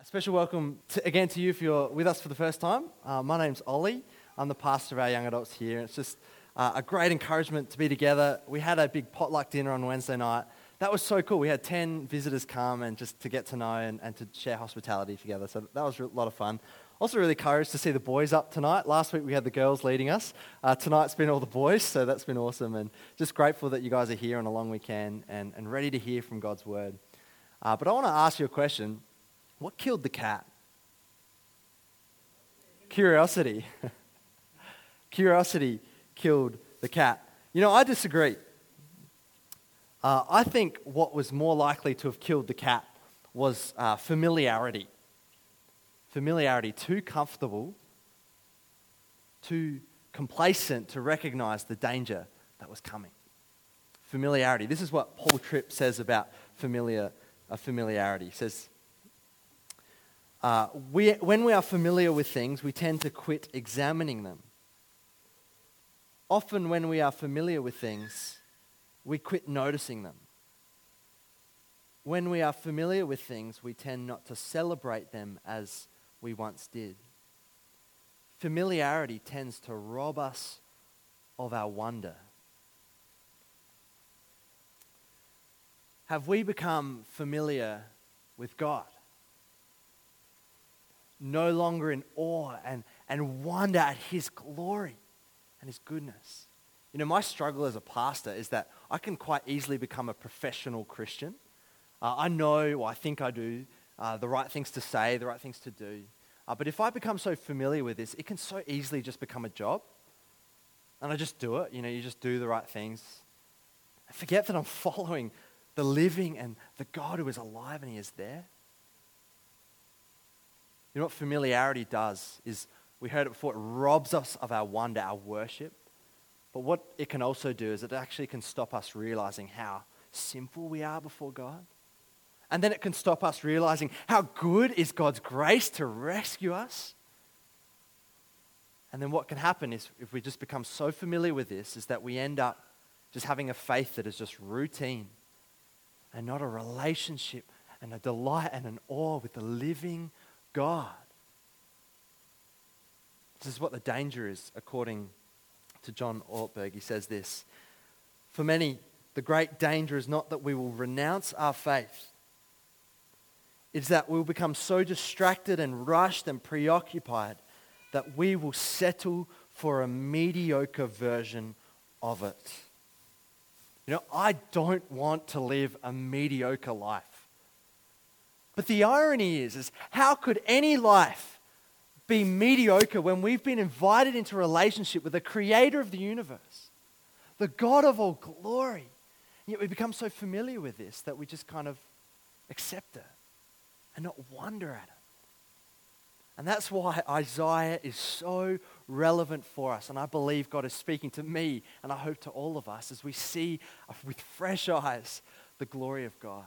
A special welcome to, again to you if you're with us for the first time. Uh, my name's Ollie. I'm the pastor of our young adults here. And It's just uh, a great encouragement to be together. We had a big potluck dinner on Wednesday night. That was so cool. We had 10 visitors come and just to get to know and, and to share hospitality together. So that was a lot of fun. Also, really encouraged to see the boys up tonight. Last week we had the girls leading us. Uh, tonight's been all the boys, so that's been awesome. And just grateful that you guys are here on a long weekend and, and ready to hear from God's word. Uh, but I want to ask you a question what killed the cat? Curiosity. Curiosity killed the cat. You know, I disagree. Uh, I think what was more likely to have killed the cat was uh, familiarity. Familiarity, too comfortable, too complacent to recognize the danger that was coming. Familiarity. This is what Paul Tripp says about familiar, uh, familiarity. He says, uh, we, when we are familiar with things, we tend to quit examining them. Often, when we are familiar with things, we quit noticing them. When we are familiar with things, we tend not to celebrate them as we once did. Familiarity tends to rob us of our wonder. Have we become familiar with God? No longer in awe and, and wonder at his glory and his goodness. You know, my struggle as a pastor is that I can quite easily become a professional Christian. Uh, I know, or I think I do, uh, the right things to say, the right things to do. Uh, but if I become so familiar with this, it can so easily just become a job. And I just do it. You know, you just do the right things. I forget that I'm following the living and the God who is alive and he is there. You know what familiarity does is, we heard it before, it robs us of our wonder, our worship. But what it can also do is it actually can stop us realizing how simple we are before God. And then it can stop us realizing how good is God's grace to rescue us. And then what can happen is if we just become so familiar with this, is that we end up just having a faith that is just routine and not a relationship and a delight and an awe with the living God. This is what the danger is, according to John Ortberg. He says this For many, the great danger is not that we will renounce our faith, it's that we'll become so distracted and rushed and preoccupied that we will settle for a mediocre version of it. You know, I don't want to live a mediocre life. But the irony is, is how could any life be mediocre when we've been invited into relationship with the creator of the universe, the God of all glory? And yet we become so familiar with this that we just kind of accept it and not wonder at it. And that's why Isaiah is so relevant for us. And I believe God is speaking to me, and I hope to all of us as we see with fresh eyes the glory of God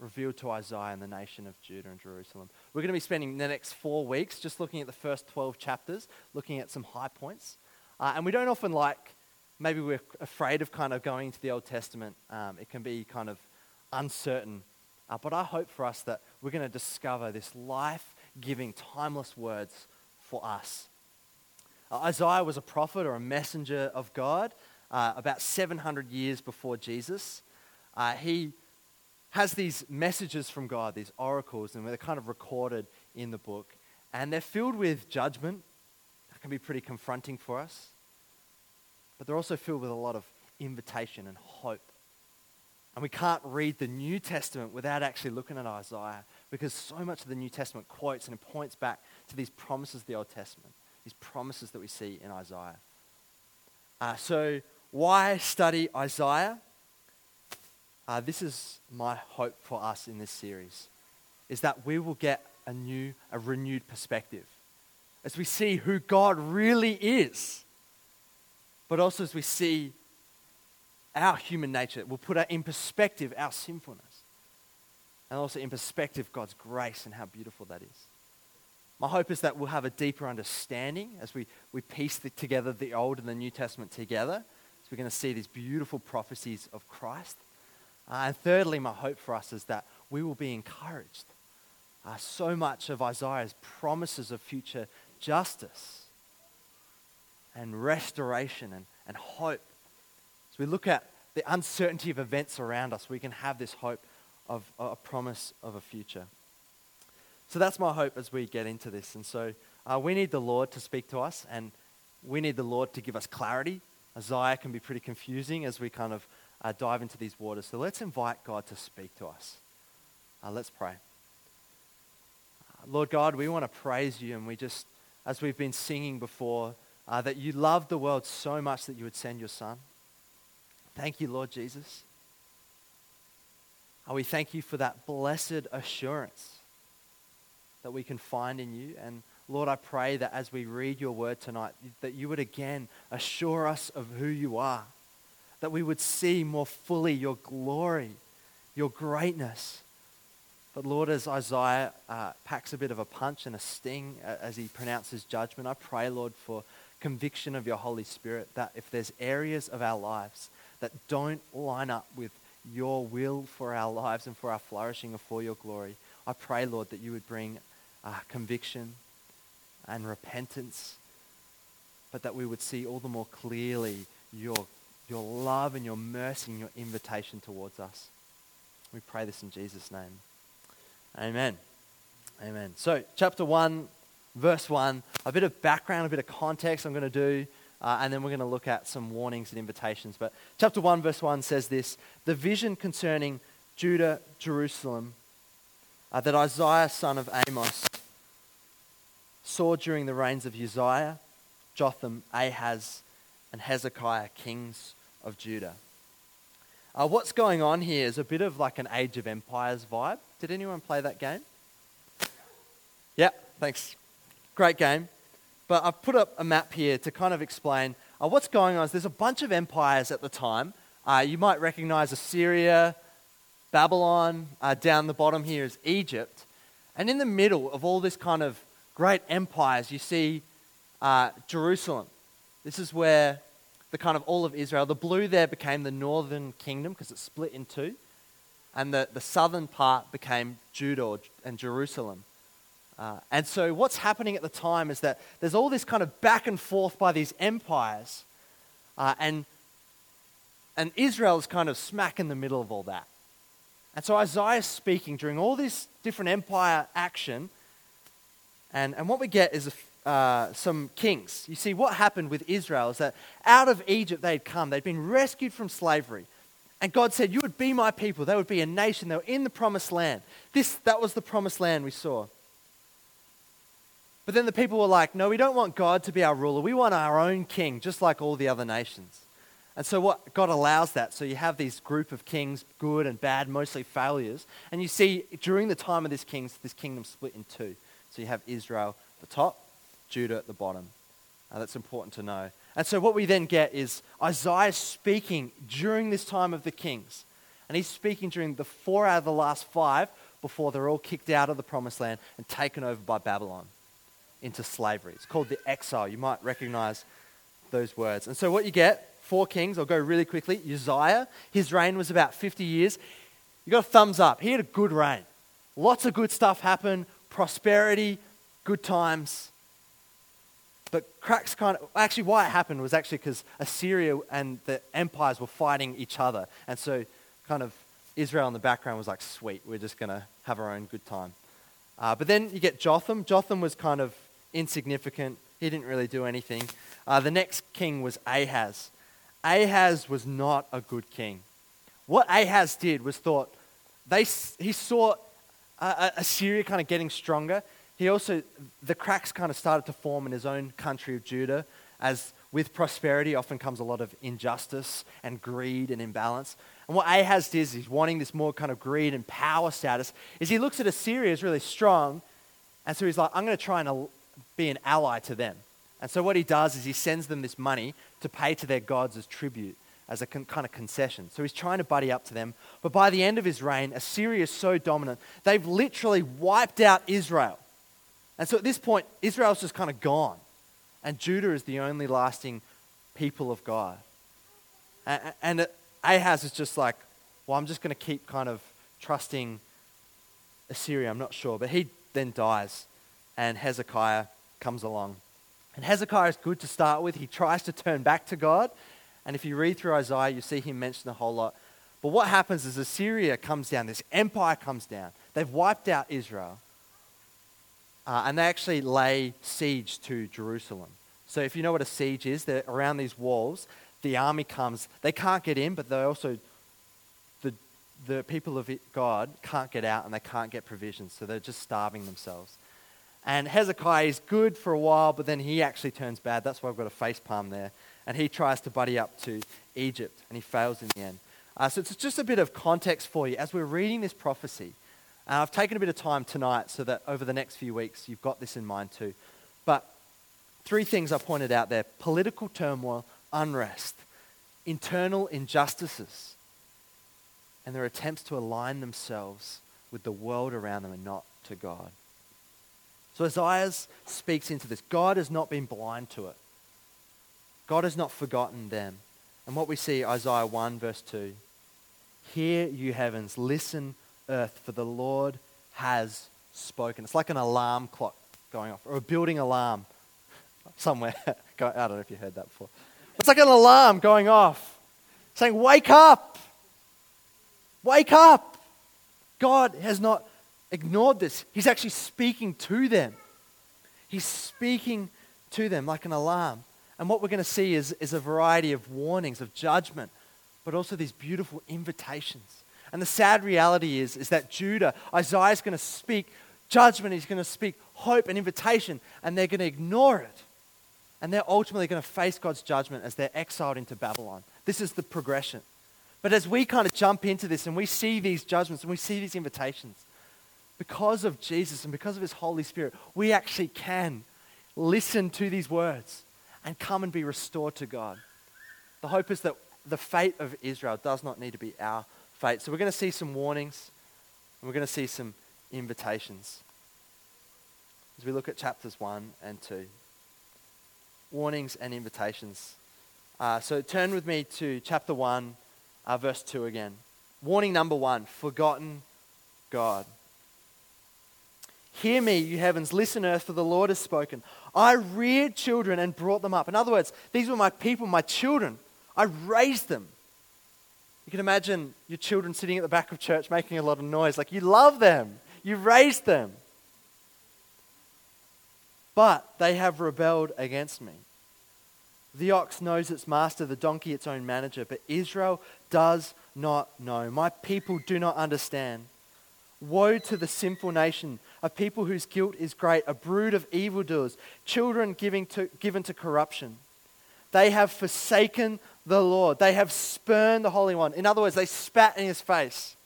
revealed to Isaiah and the nation of Judah and Jerusalem. We're going to be spending the next four weeks just looking at the first 12 chapters, looking at some high points. Uh, and we don't often like, maybe we're afraid of kind of going into the Old Testament. Um, it can be kind of uncertain. Uh, but I hope for us that we're going to discover this life giving, timeless words for us. Uh, Isaiah was a prophet or a messenger of God uh, about 700 years before Jesus. Uh, he has these messages from God, these oracles, and they're kind of recorded in the book. And they're filled with judgment. That can be pretty confronting for us. But they're also filled with a lot of invitation and hope. And we can't read the New Testament without actually looking at Isaiah because so much of the New Testament quotes and points back to these promises of the Old Testament, these promises that we see in Isaiah. Uh, so, why study Isaiah? Uh, this is my hope for us in this series, is that we will get a new, a renewed perspective as we see who God really is, but also as we see our human nature. We'll put in perspective our sinfulness and also in perspective God's grace and how beautiful that is. My hope is that we'll have a deeper understanding as we, we piece the, together the Old and the New Testament together. So we're going to see these beautiful prophecies of Christ uh, and thirdly, my hope for us is that we will be encouraged uh, so much of Isaiah's promises of future justice and restoration and, and hope. As we look at the uncertainty of events around us, we can have this hope of a promise of a future. So that's my hope as we get into this. And so uh, we need the Lord to speak to us, and we need the Lord to give us clarity. Isaiah can be pretty confusing as we kind of uh, dive into these waters. So let's invite God to speak to us. Uh, let's pray. Lord God, we want to praise you, and we just, as we've been singing before, uh, that you loved the world so much that you would send your Son. Thank you, Lord Jesus. Uh, we thank you for that blessed assurance that we can find in you. And Lord, I pray that as we read your word tonight, that you would again assure us of who you are, that we would see more fully your glory, your greatness. But Lord, as Isaiah uh, packs a bit of a punch and a sting uh, as he pronounces judgment, I pray, Lord, for conviction of your Holy Spirit that if there's areas of our lives that don't line up with your will for our lives and for our flourishing or for your glory, I pray, Lord, that you would bring uh, conviction and repentance, but that we would see all the more clearly your, your love and your mercy and your invitation towards us. We pray this in Jesus' name. Amen. Amen. So, chapter 1, verse 1, a bit of background, a bit of context I'm going to do, uh, and then we're going to look at some warnings and invitations. But chapter 1, verse 1 says this The vision concerning Judah, Jerusalem, uh, that Isaiah, son of Amos, saw during the reigns of Uzziah, Jotham, Ahaz, and Hezekiah, kings of Judah. Uh, what's going on here is a bit of like an Age of Empires vibe. Did anyone play that game? Yeah, thanks. Great game. But I've put up a map here to kind of explain uh, what's going on. Is there's a bunch of empires at the time. Uh, you might recognize Assyria, Babylon. Uh, down the bottom here is Egypt. And in the middle of all this kind of great empires, you see uh, Jerusalem. This is where the kind of all of Israel, the blue there became the northern kingdom because it split in two. And the, the southern part became Judah and Jerusalem. Uh, and so, what's happening at the time is that there's all this kind of back and forth by these empires, uh, and, and Israel is kind of smack in the middle of all that. And so, Isaiah is speaking during all this different empire action, and, and what we get is a, uh, some kings. You see, what happened with Israel is that out of Egypt they'd come, they'd been rescued from slavery. And God said, You would be my people. They would be a nation. They were in the promised land. This, that was the promised land we saw. But then the people were like, no, we don't want God to be our ruler. We want our own king, just like all the other nations. And so what God allows that. So you have these group of kings, good and bad, mostly failures. And you see during the time of this kings, this kingdom split in two. So you have Israel at the top, Judah at the bottom. Uh, that's important to know. And so what we then get is Isaiah speaking during this time of the kings. And he's speaking during the four out of the last five before they're all kicked out of the promised land and taken over by Babylon into slavery. It's called the exile. You might recognize those words. And so what you get, four kings, I'll go really quickly. Uzziah, his reign was about 50 years. You got a thumbs up. He had a good reign. Lots of good stuff happened, prosperity, good times. But cracks kind of, actually, why it happened was actually because Assyria and the empires were fighting each other. And so, kind of, Israel in the background was like, sweet, we're just going to have our own good time. Uh, but then you get Jotham. Jotham was kind of insignificant. He didn't really do anything. Uh, the next king was Ahaz. Ahaz was not a good king. What Ahaz did was thought, they, he saw uh, Assyria kind of getting stronger. He also, the cracks kind of started to form in his own country of Judah, as with prosperity often comes a lot of injustice and greed and imbalance. And what Ahaz does, he's wanting this more kind of greed and power status, is he looks at Assyria as really strong, and so he's like, I'm going to try and be an ally to them. And so what he does is he sends them this money to pay to their gods as tribute, as a con- kind of concession. So he's trying to buddy up to them. But by the end of his reign, Assyria is so dominant, they've literally wiped out Israel. And so at this point, Israel's just kind of gone. And Judah is the only lasting people of God. And, and Ahaz is just like, well, I'm just going to keep kind of trusting Assyria, I'm not sure. But he then dies, and Hezekiah comes along. And Hezekiah is good to start with. He tries to turn back to God. And if you read through Isaiah, you see him mentioned a whole lot. But what happens is Assyria comes down, this empire comes down. They've wiped out Israel. Uh, and they actually lay siege to Jerusalem. So if you know what a siege is, they're around these walls. The army comes. They can't get in, but they also, the, the people of God can't get out and they can't get provisions. So they're just starving themselves. And Hezekiah is good for a while, but then he actually turns bad. That's why I've got a face palm there. And he tries to buddy up to Egypt, and he fails in the end. Uh, so it's just a bit of context for you as we're reading this prophecy. Uh, I've taken a bit of time tonight so that over the next few weeks you've got this in mind too. But three things I pointed out there political turmoil, unrest, internal injustices, and their attempts to align themselves with the world around them and not to God. So Isaiah speaks into this. God has not been blind to it. God has not forgotten them. And what we see, Isaiah 1, verse 2 Hear, you heavens, listen, earth, for the Lord has spoken. It's like an alarm clock going off, or a building alarm somewhere. I don't know if you heard that before. It's like an alarm going off, saying, Wake up! Wake up! God has not ignored this. He's actually speaking to them. He's speaking to them like an alarm. And what we're going to see is, is a variety of warnings, of judgment, but also these beautiful invitations. And the sad reality is, is that Judah, Isaiah is going to speak judgment, he's going to speak hope and invitation, and they're going to ignore it. And they're ultimately going to face God's judgment as they're exiled into Babylon. This is the progression. But as we kind of jump into this and we see these judgments and we see these invitations, because of Jesus and because of His Holy Spirit, we actually can listen to these words and come and be restored to God. The hope is that the fate of Israel does not need to be our fate. So we're going to see some warnings and we're going to see some invitations as we look at chapters 1 and 2. Warnings and invitations. Uh, so turn with me to chapter 1, uh, verse 2 again. Warning number one forgotten God. Hear me, you heavens, listen, earth, for the Lord has spoken. I reared children and brought them up. In other words, these were my people, my children. I raised them. You can imagine your children sitting at the back of church making a lot of noise. Like you love them, you raised them. But they have rebelled against me. The ox knows its master, the donkey its own manager, but Israel does not know. My people do not understand. Woe to the sinful nation, a people whose guilt is great, a brood of evildoers, children giving to, given to corruption. They have forsaken the Lord. They have spurned the Holy One. In other words, they spat in his face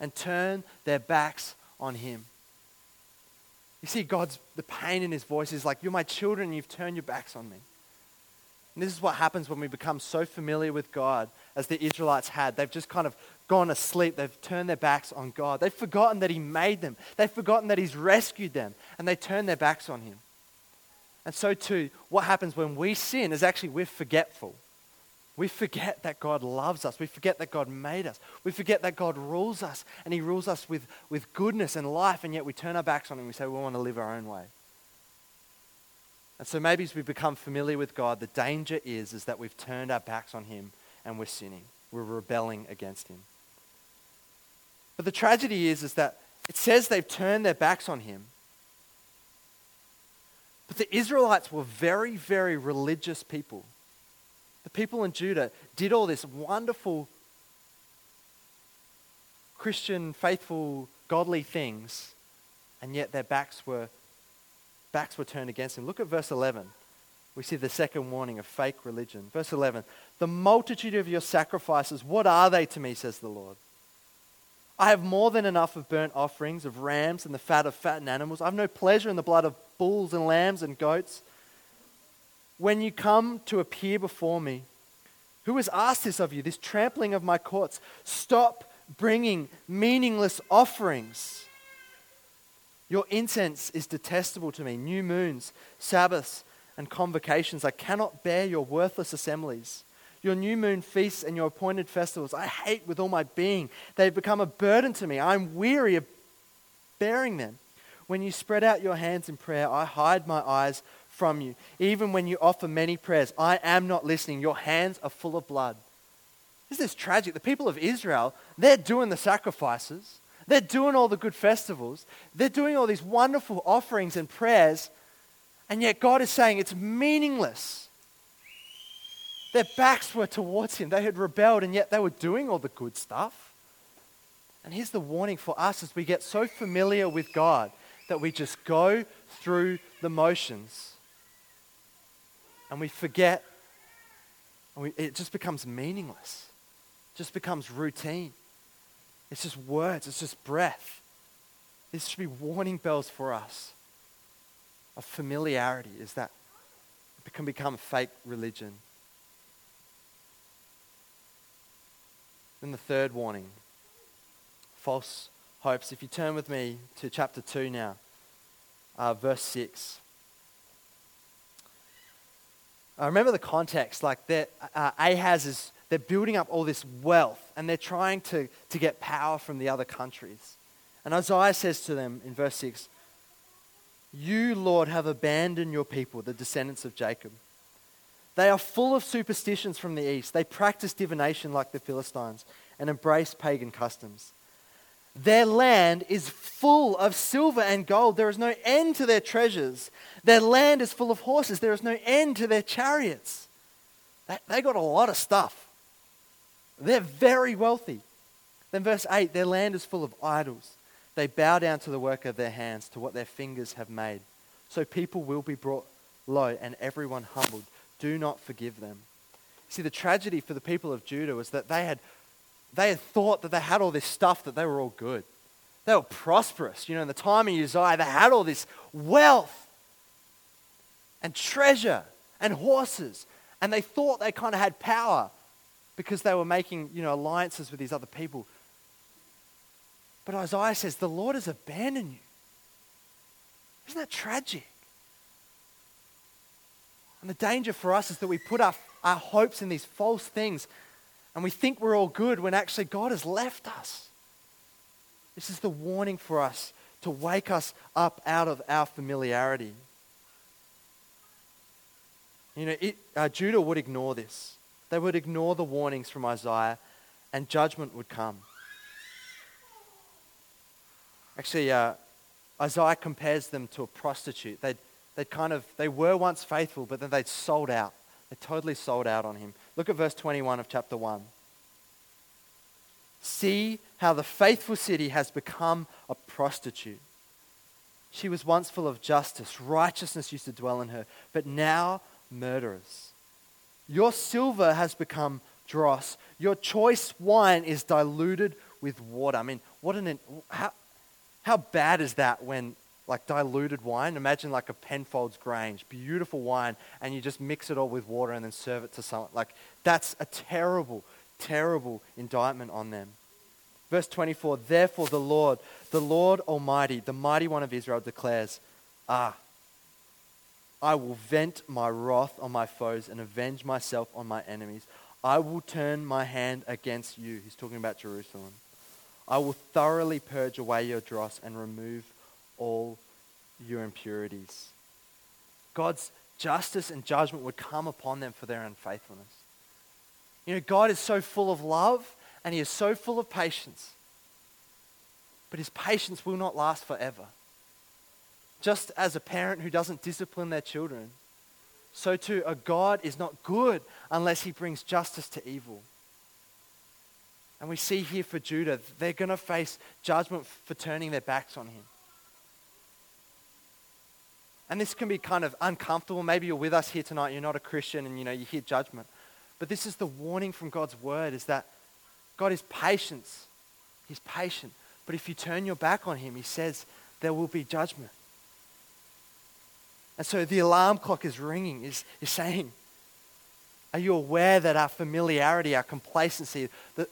and turned their backs on him. You see, God's, the pain in his voice is like, You're my children, and you've turned your backs on me. And this is what happens when we become so familiar with God as the Israelites had. They've just kind of gone asleep. They've turned their backs on God. They've forgotten that He made them. They've forgotten that He's rescued them. And they turn their backs on Him. And so, too, what happens when we sin is actually we're forgetful. We forget that God loves us. We forget that God made us. We forget that God rules us. And He rules us with, with goodness and life. And yet we turn our backs on Him we say we want to live our own way. And so maybe as we become familiar with God, the danger is, is that we've turned our backs on Him and we're sinning. We're rebelling against Him. But the tragedy is, is that it says they've turned their backs on him. But the Israelites were very, very religious people. The people in Judah did all this wonderful Christian, faithful, godly things, and yet their backs were backs were turned against him. Look at verse 11. We see the second warning of fake religion. Verse 11. The multitude of your sacrifices, what are they to me, says the Lord? I have more than enough of burnt offerings, of rams, and the fat of fattened animals. I have no pleasure in the blood of bulls and lambs and goats. When you come to appear before me, who has asked this of you, this trampling of my courts? Stop bringing meaningless offerings. Your incense is detestable to me. New moons, Sabbaths, and convocations. I cannot bear your worthless assemblies your new moon feasts and your appointed festivals. I hate with all my being. They've become a burden to me. I'm weary of bearing them. When you spread out your hands in prayer, I hide my eyes from you. Even when you offer many prayers, I am not listening. Your hands are full of blood. This is tragic. The people of Israel, they're doing the sacrifices, they're doing all the good festivals, they're doing all these wonderful offerings and prayers, and yet God is saying it's meaningless. Their backs were towards Him. They had rebelled, and yet they were doing all the good stuff. And here's the warning for us as we get so familiar with God that we just go through the motions and we forget, and we, it just becomes meaningless, it just becomes routine. It's just words, it's just breath. This should be warning bells for us of familiarity, is that it can become fake religion. Then the third warning false hopes. If you turn with me to chapter 2 now, uh, verse 6. I uh, remember the context, like that uh, Ahaz is, they're building up all this wealth and they're trying to, to get power from the other countries. And Isaiah says to them in verse 6, You, Lord, have abandoned your people, the descendants of Jacob. They are full of superstitions from the east. They practice divination like the Philistines and embrace pagan customs. Their land is full of silver and gold. There is no end to their treasures. Their land is full of horses. There is no end to their chariots. They, got a lot of stuff. They're very wealthy. Then, verse 8 their land is full of idols. They bow down to the work of their hands, to what their fingers have made. So people will be brought low and everyone humbled. Do not forgive them. See, the tragedy for the people of Judah was that they had they had thought that they had all this stuff, that they were all good. They were prosperous. You know, in the time of Uzziah, they had all this wealth and treasure and horses. And they thought they kind of had power because they were making, you know, alliances with these other people. But Isaiah says, the Lord has abandoned you. Isn't that tragic? And the danger for us is that we put our, our hopes in these false things and we think we're all good when actually God has left us. This is the warning for us to wake us up out of our familiarity. You know, it, uh, Judah would ignore this. They would ignore the warnings from Isaiah, and judgment would come. Actually, uh, Isaiah compares them to a prostitute. They'd, they'd kind of, they were once faithful, but then they'd sold out. They totally sold out on him. Look at verse 21 of chapter 1. See how the faithful city has become a prostitute. She was once full of justice, righteousness used to dwell in her, but now murderers. Your silver has become dross. Your choice wine is diluted with water. I mean, what an how, how bad is that when like diluted wine. Imagine like a Penfolds Grange, beautiful wine, and you just mix it all with water and then serve it to someone. Like that's a terrible, terrible indictment on them. Verse 24, therefore the Lord, the Lord Almighty, the mighty one of Israel declares, Ah, I will vent my wrath on my foes and avenge myself on my enemies. I will turn my hand against you. He's talking about Jerusalem. I will thoroughly purge away your dross and remove all your impurities. God's justice and judgment would come upon them for their unfaithfulness. You know, God is so full of love and He is so full of patience. But His patience will not last forever. Just as a parent who doesn't discipline their children, so too a God is not good unless He brings justice to evil. And we see here for Judah, they're going to face judgment for turning their backs on Him. And this can be kind of uncomfortable. Maybe you're with us here tonight, you're not a Christian, and you know, you hear judgment. But this is the warning from God's word is that God is patience. He's patient. But if you turn your back on him, he says there will be judgment. And so the alarm clock is ringing, is, is saying, Are you aware that our familiarity, our complacency, that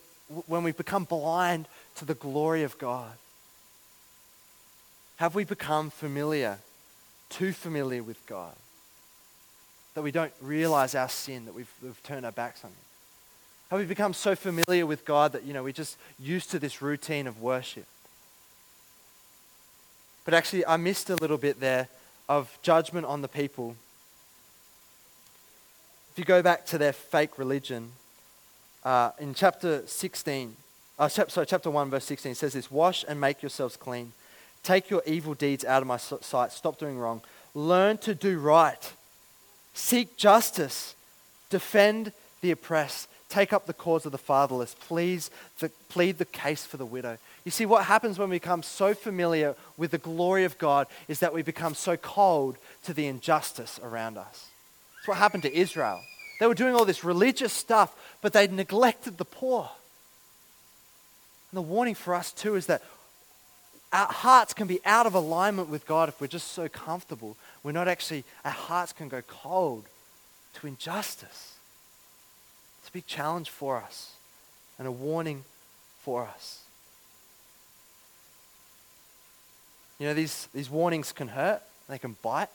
when we become blind to the glory of God, have we become familiar too familiar with God. That we don't realize our sin, that we've, we've turned our backs on Him. Have we become so familiar with God that, you know, we're just used to this routine of worship? But actually, I missed a little bit there of judgment on the people. If you go back to their fake religion, uh, in chapter 16, uh, sorry, chapter 1, verse 16, it says this Wash and make yourselves clean. Take your evil deeds out of my sight. Stop doing wrong. Learn to do right. Seek justice. Defend the oppressed. Take up the cause of the fatherless. Please, the, plead the case for the widow. You see, what happens when we become so familiar with the glory of God is that we become so cold to the injustice around us. That's what happened to Israel. They were doing all this religious stuff, but they neglected the poor. And the warning for us, too, is that our hearts can be out of alignment with God if we're just so comfortable. We're not actually, our hearts can go cold to injustice. It's a big challenge for us and a warning for us. You know, these, these warnings can hurt, they can bite.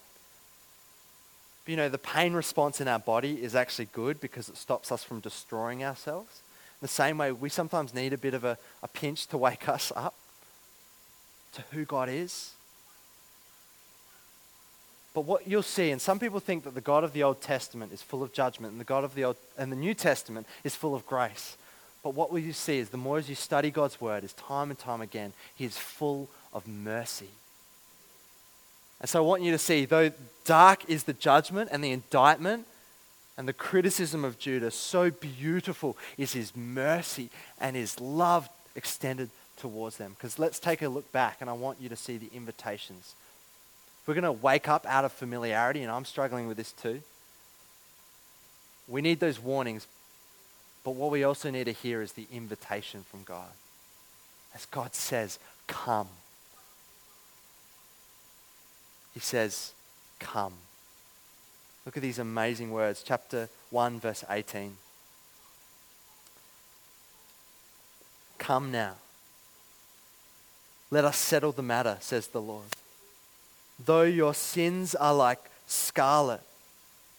But you know, the pain response in our body is actually good because it stops us from destroying ourselves. In the same way, we sometimes need a bit of a, a pinch to wake us up to who God is. But what you'll see, and some people think that the God of the Old Testament is full of judgment, and the God of the Old, and the New Testament is full of grace. But what will you see is the more as you study God's word, is time and time again, He is full of mercy. And so I want you to see, though dark is the judgment and the indictment and the criticism of Judah, so beautiful is his mercy and his love extended towards them. Because let's take a look back, and I want you to see the invitations. We're going to wake up out of familiarity, and I'm struggling with this too. We need those warnings, but what we also need to hear is the invitation from God. As God says, Come. He says, Come. Look at these amazing words. Chapter 1, verse 18. Come now. Let us settle the matter, says the Lord. Though your sins are like scarlet,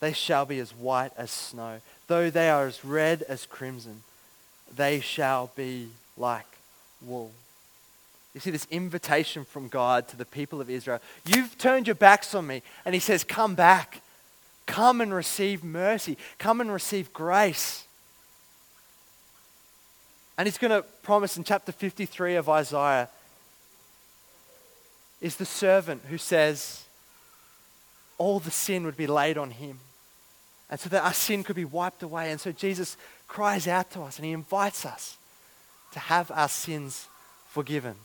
they shall be as white as snow. Though they are as red as crimson, they shall be like wool. You see this invitation from God to the people of Israel. You've turned your backs on me. And he says, Come back. Come and receive mercy. Come and receive grace. And he's going to promise in chapter 53 of Isaiah is the servant who says, all the sin would be laid on him. And so that our sin could be wiped away. And so Jesus cries out to us and he invites us to have our sins forgiven.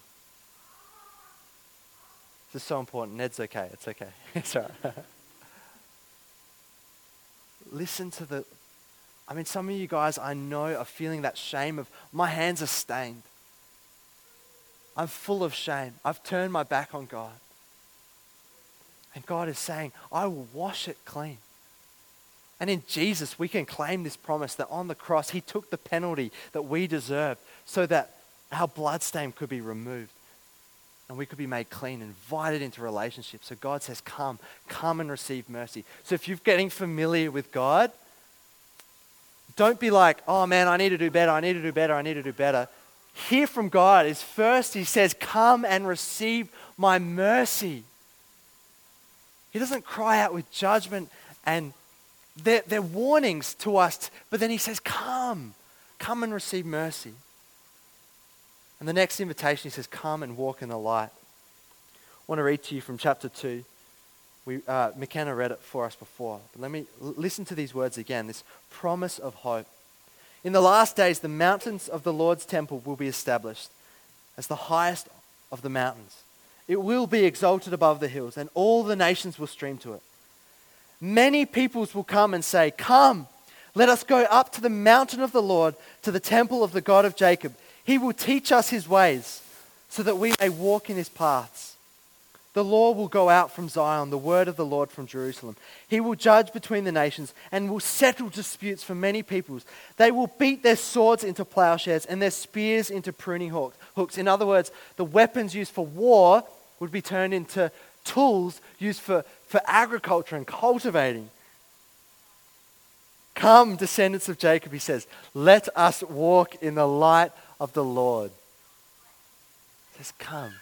This is so important. Ned's okay. It's okay. it's all right. Listen to the. I mean, some of you guys I know are feeling that shame of my hands are stained. I'm full of shame. I've turned my back on God. And God is saying, I will wash it clean. And in Jesus, we can claim this promise that on the cross, He took the penalty that we deserved so that our bloodstain could be removed and we could be made clean, invited into relationship. So God says, Come, come and receive mercy. So if you're getting familiar with God, don't be like, Oh man, I need to do better, I need to do better, I need to do better. Hear from God is first, He says, Come and receive my mercy. He doesn't cry out with judgment and they're, they're warnings to us, but then He says, Come, come and receive mercy. And the next invitation, he says, Come and walk in the light. I want to read to you from chapter 2. We, uh, McKenna read it for us before. But let me listen to these words again this promise of hope. In the last days, the mountains of the Lord's temple will be established as the highest of the mountains. It will be exalted above the hills, and all the nations will stream to it. Many peoples will come and say, Come, let us go up to the mountain of the Lord, to the temple of the God of Jacob. He will teach us his ways so that we may walk in his paths. The law will go out from Zion, the word of the Lord from Jerusalem. He will judge between the nations and will settle disputes for many peoples. They will beat their swords into plowshares and their spears into pruning hooks. In other words, the weapons used for war would be turned into tools used for, for agriculture and cultivating. Come, descendants of Jacob, he says, let us walk in the light of the Lord. He says, Come.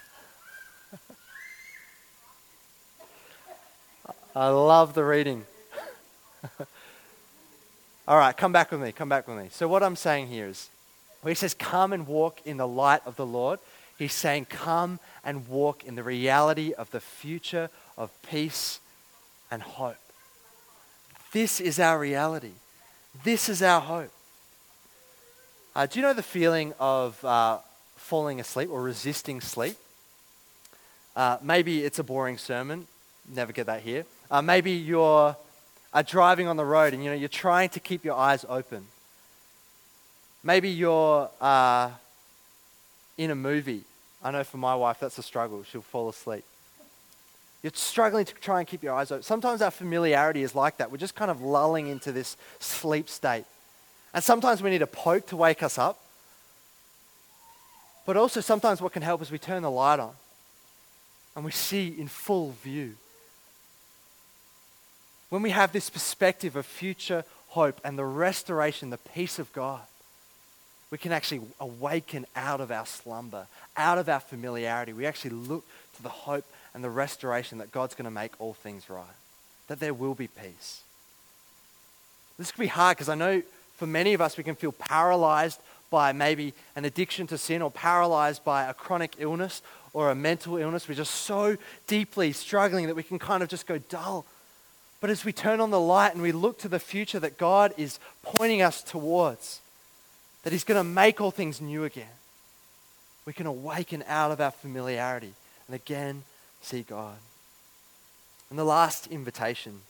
I love the reading. All right, come back with me. Come back with me. So, what I'm saying here is, when he says, Come and walk in the light of the Lord, he's saying, Come and walk in the reality of the future of peace and hope. This is our reality. This is our hope. Uh, do you know the feeling of uh, falling asleep or resisting sleep? Uh, maybe it's a boring sermon. Never get that here. Uh, maybe you're uh, driving on the road and you know you're trying to keep your eyes open. Maybe you're uh, in a movie. I know for my wife that's a struggle. She'll fall asleep. You're struggling to try and keep your eyes open. Sometimes our familiarity is like that. We're just kind of lulling into this sleep state. And sometimes we need a poke to wake us up. But also, sometimes what can help is we turn the light on and we see in full view. When we have this perspective of future hope and the restoration, the peace of God, we can actually awaken out of our slumber, out of our familiarity. We actually look to the hope and the restoration that God's going to make all things right, that there will be peace. This could be hard because I know for many of us we can feel paralyzed by maybe an addiction to sin or paralyzed by a chronic illness or a mental illness. We're just so deeply struggling that we can kind of just go dull. But as we turn on the light and we look to the future that God is pointing us towards, that He's going to make all things new again, we can awaken out of our familiarity and again see God. And the last invitation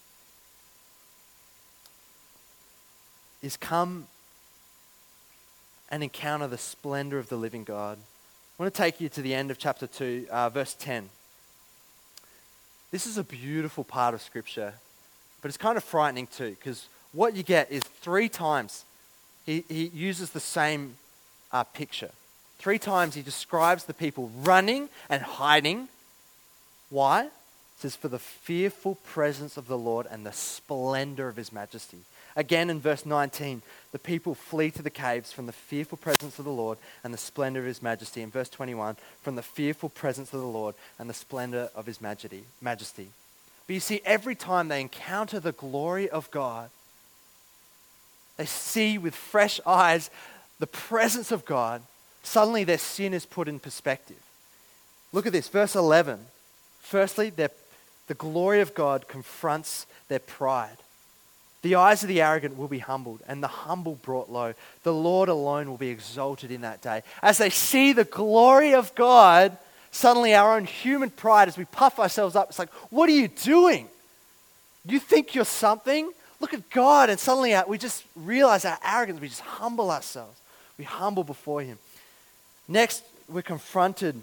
is come and encounter the splendor of the living God. I want to take you to the end of chapter 2, uh, verse 10. This is a beautiful part of Scripture, but it's kind of frightening too, because what you get is three times he, he uses the same uh, picture. Three times he describes the people running and hiding why? It says, For the fearful presence of the Lord and the splendor of his majesty. Again in verse 19, the people flee to the caves from the fearful presence of the Lord and the splendor of his majesty. In verse 21, from the fearful presence of the Lord and the splendor of his majesty. majesty. But you see, every time they encounter the glory of God, they see with fresh eyes the presence of God, suddenly their sin is put in perspective. Look at this, verse 11. Firstly, the glory of God confronts their pride. The eyes of the arrogant will be humbled, and the humble brought low. The Lord alone will be exalted in that day. As they see the glory of God, suddenly our own human pride, as we puff ourselves up, it's like, what are you doing? You think you're something? Look at God. And suddenly we just realize our arrogance. We just humble ourselves. We humble before Him. Next, we're confronted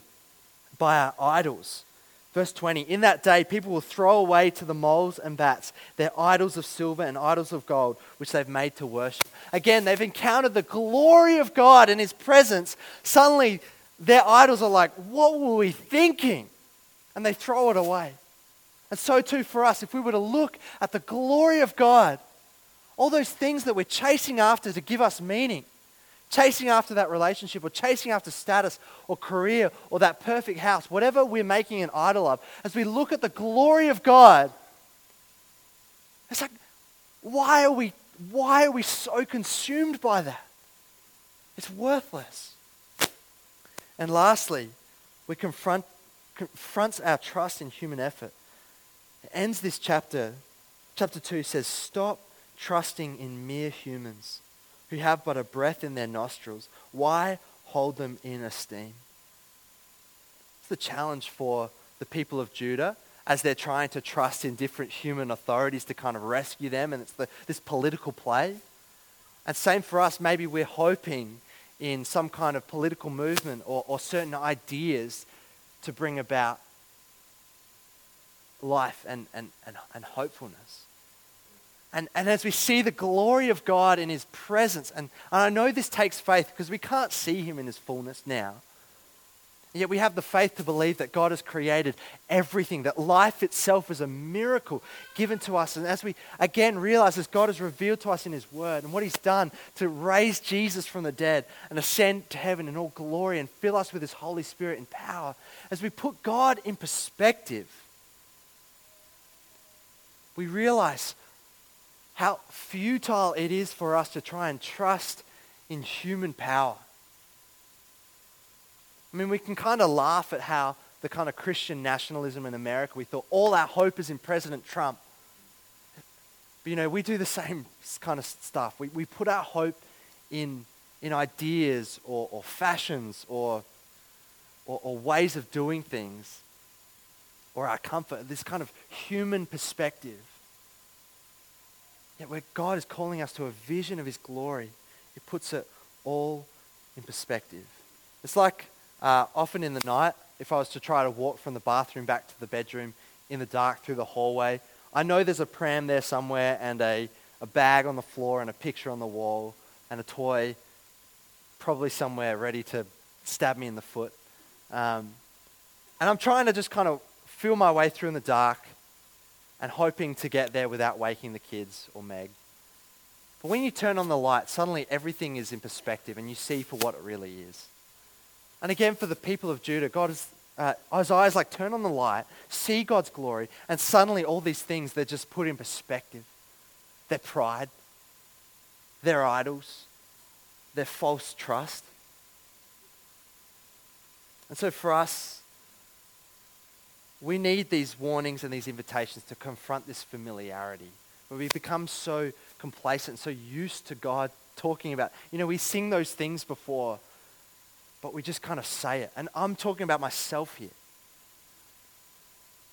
by our idols. Verse 20 In that day, people will throw away to the moles and bats their idols of silver and idols of gold, which they've made to worship. Again, they've encountered the glory of God and His presence. Suddenly, their idols are like, What were we thinking? And they throw it away. And so, too, for us, if we were to look at the glory of God, all those things that we're chasing after to give us meaning, chasing after that relationship or chasing after status or career or that perfect house, whatever we're making an idol of, as we look at the glory of God, it's like, why are we, why are we so consumed by that? It's worthless. And lastly, we confront confronts our trust in human effort. It ends this chapter. Chapter 2 says, Stop trusting in mere humans who have but a breath in their nostrils, why hold them in esteem? It's the challenge for the people of Judah as they're trying to trust in different human authorities to kind of rescue them, and it's the, this political play. And same for us, maybe we're hoping in some kind of political movement or, or certain ideas to bring about life and, and, and, and hopefulness. And, and as we see the glory of God in His presence, and, and I know this takes faith because we can't see Him in His fullness now. And yet we have the faith to believe that God has created everything, that life itself is a miracle given to us. And as we again realize as God has revealed to us in His Word and what He's done to raise Jesus from the dead and ascend to heaven in all glory and fill us with His Holy Spirit and power, as we put God in perspective, we realize how futile it is for us to try and trust in human power. I mean, we can kind of laugh at how the kind of Christian nationalism in America, we thought all our hope is in President Trump. But you know, we do the same kind of stuff. We, we put our hope in, in ideas or, or fashions or, or, or ways of doing things or our comfort, this kind of human perspective. Yet where God is calling us to a vision of his glory, it puts it all in perspective. It's like uh, often in the night, if I was to try to walk from the bathroom back to the bedroom in the dark through the hallway, I know there's a pram there somewhere and a, a bag on the floor and a picture on the wall and a toy probably somewhere ready to stab me in the foot. Um, and I'm trying to just kind of feel my way through in the dark and hoping to get there without waking the kids or Meg. But when you turn on the light, suddenly everything is in perspective and you see for what it really is. And again, for the people of Judah, God is, uh, Isaiah's like, turn on the light, see God's glory, and suddenly all these things, they're just put in perspective. Their pride, their idols, their false trust. And so for us, we need these warnings and these invitations to confront this familiarity. Where we become so complacent, so used to God talking about. You know, we sing those things before but we just kind of say it. And I'm talking about myself here.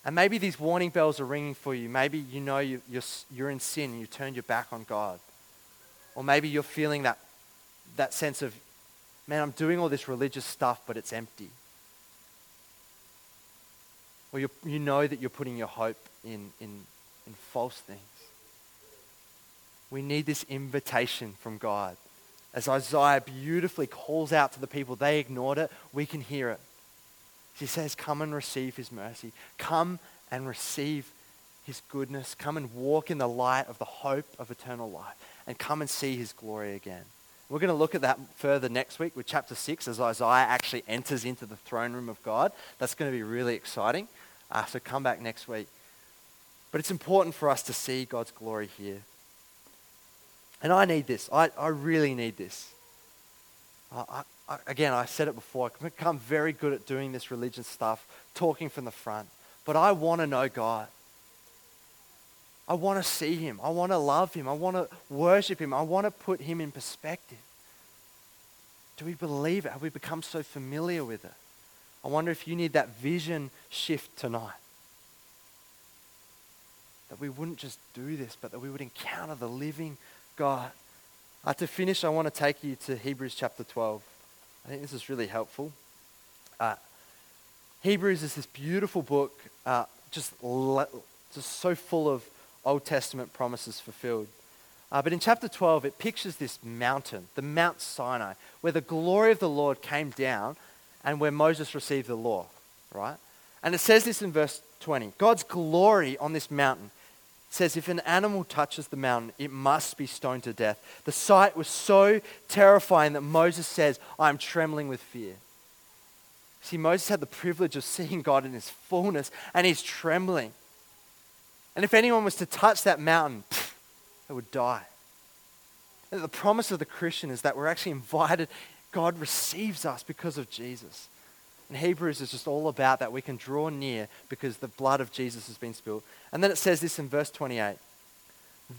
And maybe these warning bells are ringing for you. Maybe you know you, you're, you're in sin and you turned your back on God. Or maybe you're feeling that, that sense of, man, I'm doing all this religious stuff, but it's empty. Or you you know that you're putting your hope in, in, in false things. We need this invitation from God as Isaiah beautifully calls out to the people, they ignored it. We can hear it. He says, Come and receive his mercy. Come and receive his goodness. Come and walk in the light of the hope of eternal life. And come and see his glory again. We're going to look at that further next week with chapter 6 as Isaiah actually enters into the throne room of God. That's going to be really exciting. Uh, so come back next week. But it's important for us to see God's glory here. And I need this. I, I really need this. I, I, again, I said it before. I can become very good at doing this religion stuff, talking from the front. But I want to know God. I want to see Him. I want to love Him. I want to worship Him. I want to put Him in perspective. Do we believe it? Have we become so familiar with it? I wonder if you need that vision shift tonight. That we wouldn't just do this, but that we would encounter the living God. Uh, to finish, I want to take you to Hebrews chapter 12. I think this is really helpful. Uh, Hebrews is this beautiful book, uh, just, le- just so full of Old Testament promises fulfilled. Uh, but in chapter 12, it pictures this mountain, the Mount Sinai, where the glory of the Lord came down and where Moses received the law, right? And it says this in verse 20 God's glory on this mountain says if an animal touches the mountain, it must be stoned to death. The sight was so terrifying that Moses says, I'm trembling with fear. See, Moses had the privilege of seeing God in his fullness, and he's trembling. And if anyone was to touch that mountain, they would die. And the promise of the Christian is that we're actually invited, God receives us because of Jesus. And Hebrews is just all about that. We can draw near because the blood of Jesus has been spilled. And then it says this in verse 28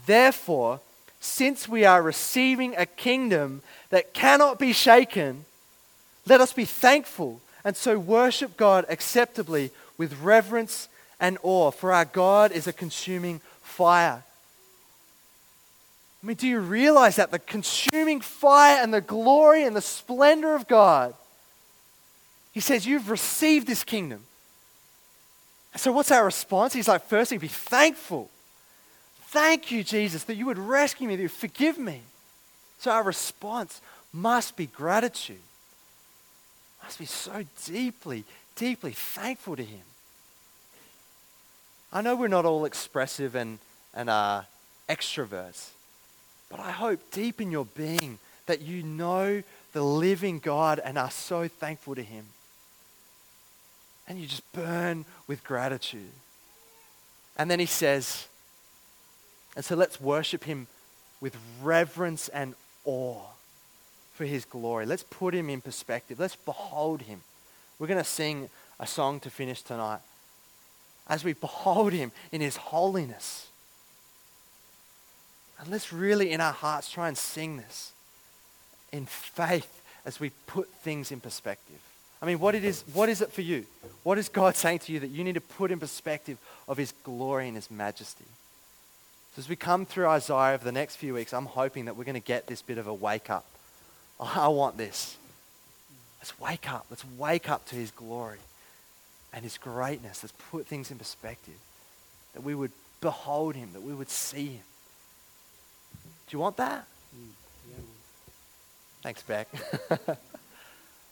Therefore, since we are receiving a kingdom that cannot be shaken, let us be thankful and so worship God acceptably with reverence and awe, for our God is a consuming fire. I mean, do you realize that? The consuming fire and the glory and the splendor of God he says, You've received this kingdom. So, what's our response? He's like, Firstly, be thankful. Thank you, Jesus, that you would rescue me, that you forgive me. So, our response must be gratitude. Must be so deeply, deeply thankful to Him. I know we're not all expressive and, and uh, extroverts, but I hope deep in your being that you know the living God and are so thankful to Him and you just burn with gratitude. And then he says, And so let's worship him with reverence and awe for his glory. Let's put him in perspective. Let's behold him. We're going to sing a song to finish tonight as we behold him in his holiness. And let's really, in our hearts, try and sing this in faith as we put things in perspective. I mean, what, it is, what is it for you? What is God saying to you that you need to put in perspective of his glory and his majesty? So as we come through Isaiah over the next few weeks, I'm hoping that we're going to get this bit of a wake up. I want this. Let's wake up. Let's wake up to his glory and his greatness. Let's put things in perspective. That we would behold him, that we would see him. Do you want that? Mm, Thanks, Beck.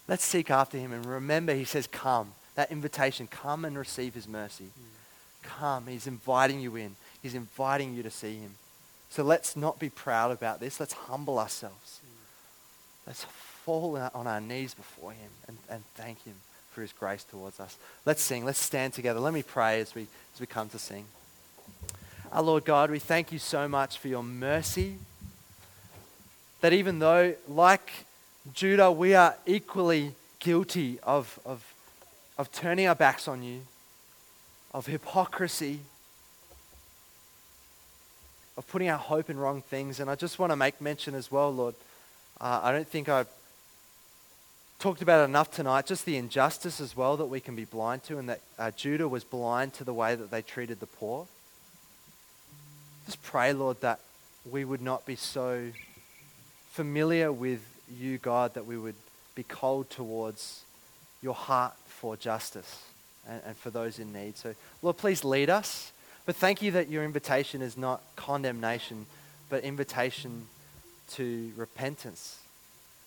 Let's seek after him and remember he says, Come. That invitation, come and receive his mercy. Mm. Come. He's inviting you in, he's inviting you to see him. So let's not be proud about this. Let's humble ourselves. Mm. Let's fall on our knees before him and, and thank him for his grace towards us. Let's sing. Let's stand together. Let me pray as we, as we come to sing. Our Lord God, we thank you so much for your mercy. That even though, like Judah, we are equally guilty of, of, of turning our backs on you, of hypocrisy, of putting our hope in wrong things. And I just want to make mention as well, Lord. Uh, I don't think I talked about it enough tonight, just the injustice as well that we can be blind to, and that uh, Judah was blind to the way that they treated the poor. Just pray, Lord, that we would not be so familiar with you, God, that we would be cold towards your heart for justice and, and for those in need. So, Lord, please lead us. But thank you that your invitation is not condemnation, but invitation to repentance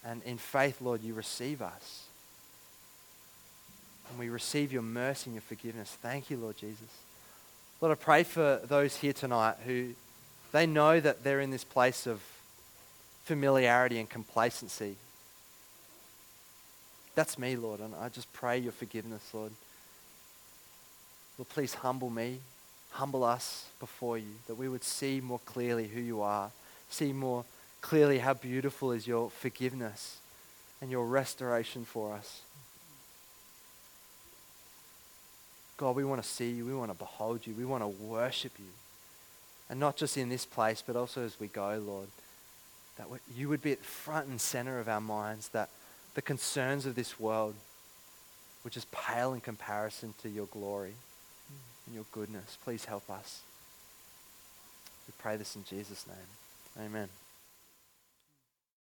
and in faith, Lord, you receive us. And we receive your mercy and your forgiveness. Thank you, Lord Jesus. Lord, I pray for those here tonight who they know that they're in this place of familiarity and complacency. That's me, Lord, and I just pray your forgiveness, Lord. Lord, please humble me, humble us before you, that we would see more clearly who you are, see more clearly how beautiful is your forgiveness and your restoration for us. God, we want to see you. We want to behold you. We want to worship you. And not just in this place, but also as we go, Lord, that you would be at front and center of our minds, that the concerns of this world would just pale in comparison to your glory and your goodness. Please help us. We pray this in Jesus' name. Amen.